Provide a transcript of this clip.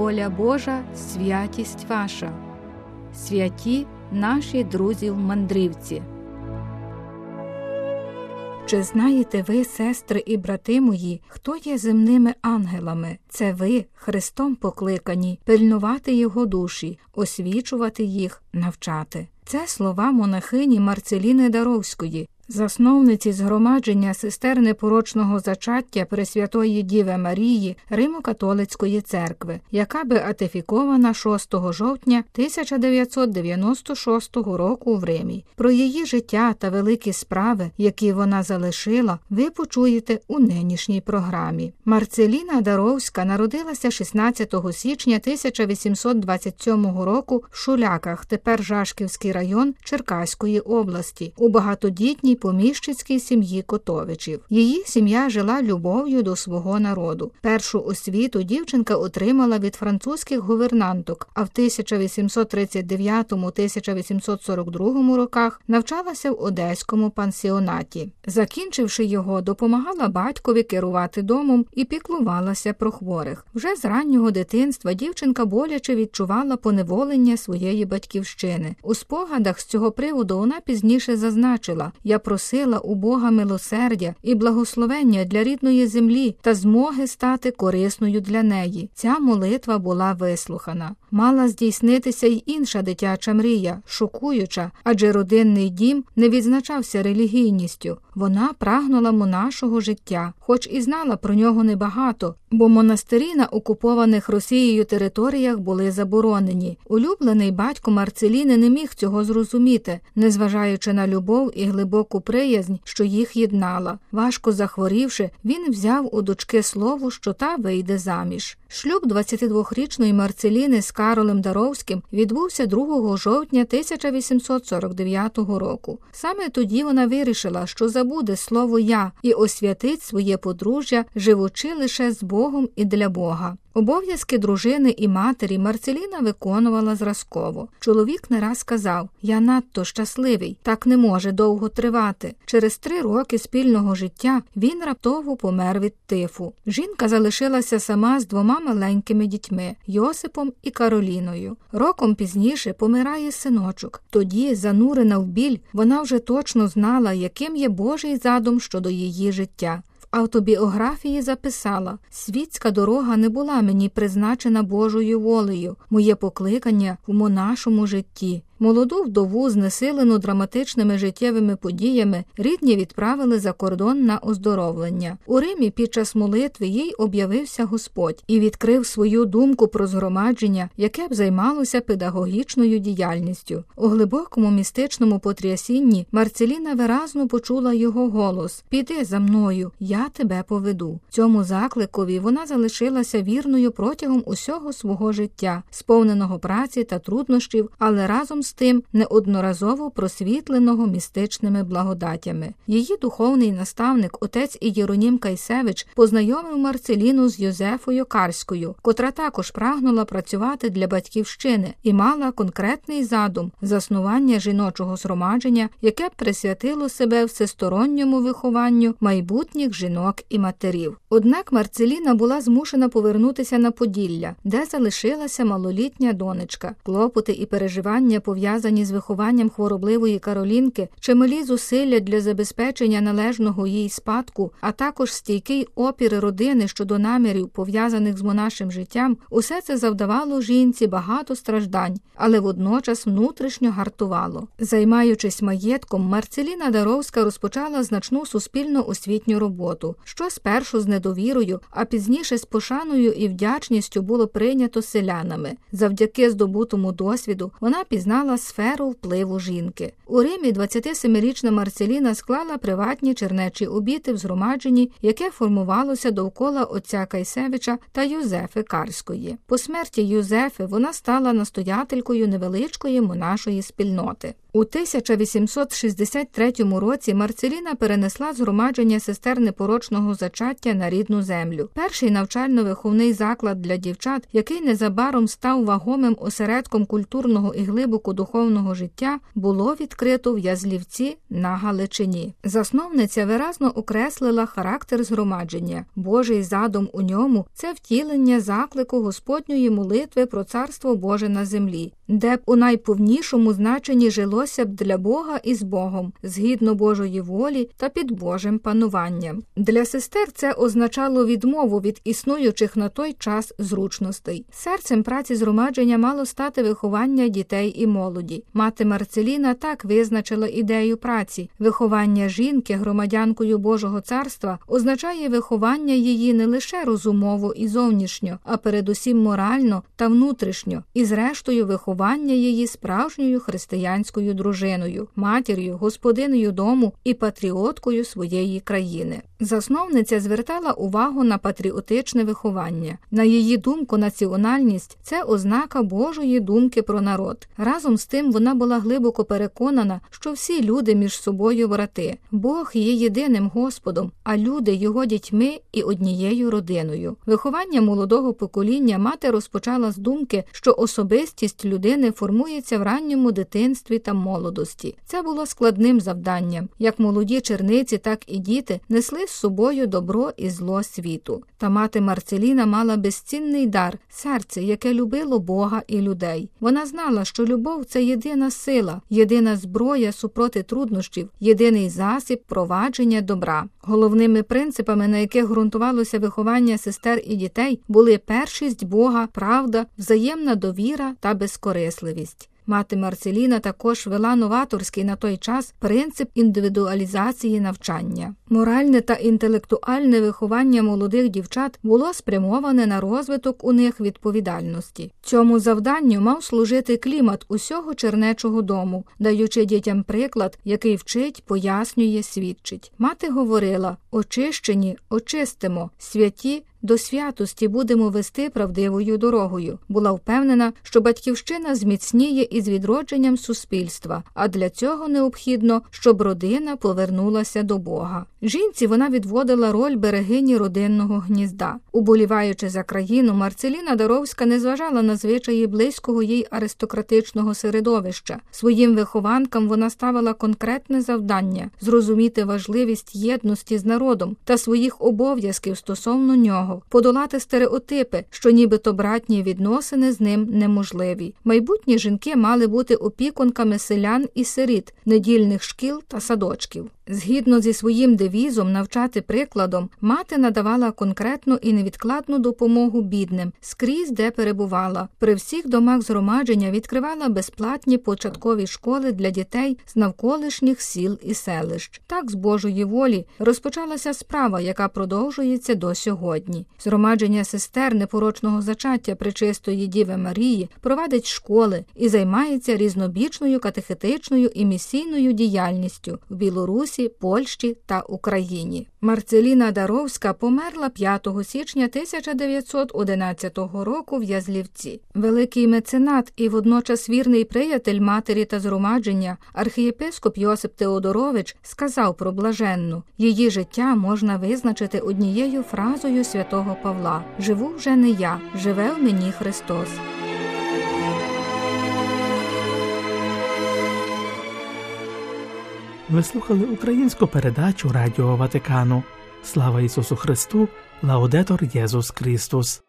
воля Божа, святість ваша, святі наші друзі в мандрівці. Чи знаєте ви, сестри і брати мої, хто є земними ангелами? Це ви, Христом покликані, пильнувати Його душі, освічувати їх, навчати. Це слова монахині Марцеліни Даровської, засновниці згромадження сестер непорочного зачаття Пресвятої Діви Марії Римо-католицької церкви, яка беатифікована 6 жовтня 1996 року в Римі. Про її життя та великі справи, які вона залишила, ви почуєте у нинішній програмі. Марцеліна Даровська народилася 16 січня 1827 року в Шуляках, тепер Жашківський район Черкаської області, у багатодітній поміщицькій сім'ї Котовичів. Її сім'я жила любов'ю до свого народу. Першу освіту дівчинка отримала від французьких гувернанток, а в 1839-1842 роках навчалася в одеському пансіонаті. Закінчивши його, допомагала батькові керувати домом і піклувалася про хворих. Вже з раннього дитинства дівчинка боляче відчувала поневолення своєї батьківщини. У спогадах з цього приводу вона пізніше зазначила: я просила у Бога милосердя і благословення для рідної землі та змоги стати корисною для неї. Ця молитва була вислухана. Мала здійснитися й інша дитяча мрія, шокуюча, адже родинний дім не відзначався релігійністю. Вона прагнула монашого життя, хоч і знала про нього небагато, бо монастирі на окупованих Росією територіях були заборонені. Улюблений батько Марцеліни не міг цього зрозуміти, незважаючи на любов і глибоку приязнь, що їх єднала. Важко захворівши, він взяв у дочки слово, що та вийде заміж. Шлюб 22-річної Марцеліни з Каролем Даровським відбувся 2 жовтня 1849 року. Саме тоді вона вирішила, що забуде слово я і освятить своє подружжя, живучи лише з Богом і для Бога. Обов'язки дружини і матері Марцеліна виконувала зразково. Чоловік не раз сказав: Я надто щасливий, так не може довго тривати. Через три роки спільного життя він раптово помер від тифу. Жінка залишилася сама з двома маленькими дітьми Йосипом і Кароліною. Роком пізніше помирає синочок. Тоді, занурена в біль, вона вже точно знала, яким є Божий задум щодо її життя автобіографії записала світська дорога не була мені призначена Божою волею, моє покликання в монашому житті. Молоду вдову, знесилену драматичними життєвими подіями, рідні відправили за кордон на оздоровлення. У Римі під час молитви їй об'явився Господь і відкрив свою думку про згромадження, яке б займалося педагогічною діяльністю. У глибокому містичному потрясінні Марцеліна виразно почула його голос Піди за мною, я тебе поведу. Цьому закликові вона залишилася вірною протягом усього свого життя, сповненого праці та труднощів, але разом з з тим неодноразово просвітленого містичними благодатями. Її духовний наставник, отець Ієронім Кайсевич, познайомив Марцеліну з Йозефою Карською, котра також прагнула працювати для батьківщини і мала конкретний задум заснування жіночого згромадження, яке присвятило себе всесторонньому вихованню майбутніх жінок і матерів. Однак Марцеліна була змушена повернутися на Поділля, де залишилася малолітня донечка, клопоти і переживання пов'язані пов'язані з вихованням хворобливої Каролінки, чималі зусилля для забезпечення належного їй спадку, а також стійкий опір родини щодо намірів, пов'язаних з монашим життям, усе це завдавало жінці багато страждань, але водночас внутрішньо гартувало. Займаючись маєтком, Марцеліна Даровська розпочала значну суспільно освітню роботу, що спершу з недовірою, а пізніше з пошаною і вдячністю було прийнято селянами. Завдяки здобутому досвіду вона пізнала змінила сферу впливу жінки. У Римі 27-річна Марцеліна склала приватні чернечі обіти в згромадженні, яке формувалося довкола отця Кайсевича та Юзефи Карської. По смерті Юзефи вона стала настоятелькою невеличкої монашої спільноти. У 1863 році Марцеліна перенесла згромадження сестер непорочного зачаття на рідну землю. Перший навчально-виховний заклад для дівчат, який незабаром став вагомим осередком культурного і глибоко духовного життя було відкрито в Язлівці на Галичині. Засновниця виразно окреслила характер згромадження. Божий задум у ньому це втілення заклику Господньої молитви про царство Боже на землі, де б у найповнішому значенні жилося б для Бога і з Богом, згідно Божої волі та під Божим пануванням. Для сестер це означало відмову від існуючих на той час зручностей. Серцем праці згромадження мало стати виховання дітей і молоді. Мати Марцеліна так визначила ідею праці. Виховання жінки громадянкою Божого царства означає виховання її не лише розумово і зовнішньо, а передусім морально та внутрішньо, і зрештою виховання її справжньою християнською дружиною, матір'ю, господиною дому і патріоткою своєї країни. Засновниця звертала увагу на патріотичне виховання. На її думку, національність це ознака Божої думки про народ. Разом з тим вона була глибоко переконана, що всі люди між собою брати. Бог є єдиним Господом, а люди його дітьми і однією родиною. Виховання молодого покоління мати розпочала з думки, що особистість людини формується в ранньому дитинстві та молодості. Це було складним завданням. Як молоді черниці, так і діти несли з собою добро і зло світу. Та мати Марцеліна мала безцінний дар, серце, яке любило Бога і людей. Вона знала, що любов це єдина сила, єдина зброя супроти труднощів, єдиний засіб провадження добра. Головними принципами, на яких ґрунтувалося виховання сестер і дітей, були першість Бога, правда, взаємна довіра та безкорисливість. Мати Марцеліна також вела новаторський на той час принцип індивідуалізації навчання. Моральне та інтелектуальне виховання молодих дівчат було спрямоване на розвиток у них відповідальності. Цьому завданню мав служити клімат усього чернечого дому, даючи дітям приклад, який вчить, пояснює, свідчить. Мати говорила очищені, очистимо, святі до святості будемо вести правдивою дорогою. Була впевнена, що батьківщина зміцніє із відродженням суспільства, а для цього необхідно, щоб родина повернулася до Бога. Жінці вона відводила роль берегині родинного гнізда. Уболіваючи за країну, Марцеліна Даровська не зважала на звичаї близького їй аристократичного середовища. Своїм вихованкам вона ставила конкретне завдання зрозуміти важливість єдності з народом та своїх обов'язків стосовно нього, подолати стереотипи, що нібито братні відносини з ним неможливі. Майбутні жінки мали бути опікунками селян і сиріт, недільних шкіл та садочків. Згідно зі своїм девізом навчати прикладом, мати надавала конкретну і невідкладну допомогу бідним скрізь, де перебувала. При всіх домах згромадження відкривала безплатні початкові школи для дітей з навколишніх сіл і селищ. Так, з Божої волі розпочалася справа, яка продовжується до сьогодні. Згромадження сестер непорочного зачаття Пречистої Діви Марії провадить школи і займається різнобічною катехетичною і місійною діяльністю в Білорусі. Польщі та Україні. Марцеліна Даровська померла 5 січня 1911 року в Язлівці. Великий меценат і водночас вірний приятель матері та згромадження, архієпископ Йосип Теодорович сказав про блаженну її життя можна визначити однією фразою святого Павла: Живу вже не я, живе в мені Христос. Ви слухали українську передачу Радіо Ватикану. Слава Ісусу Христу! Лаудетор Єсус Христос!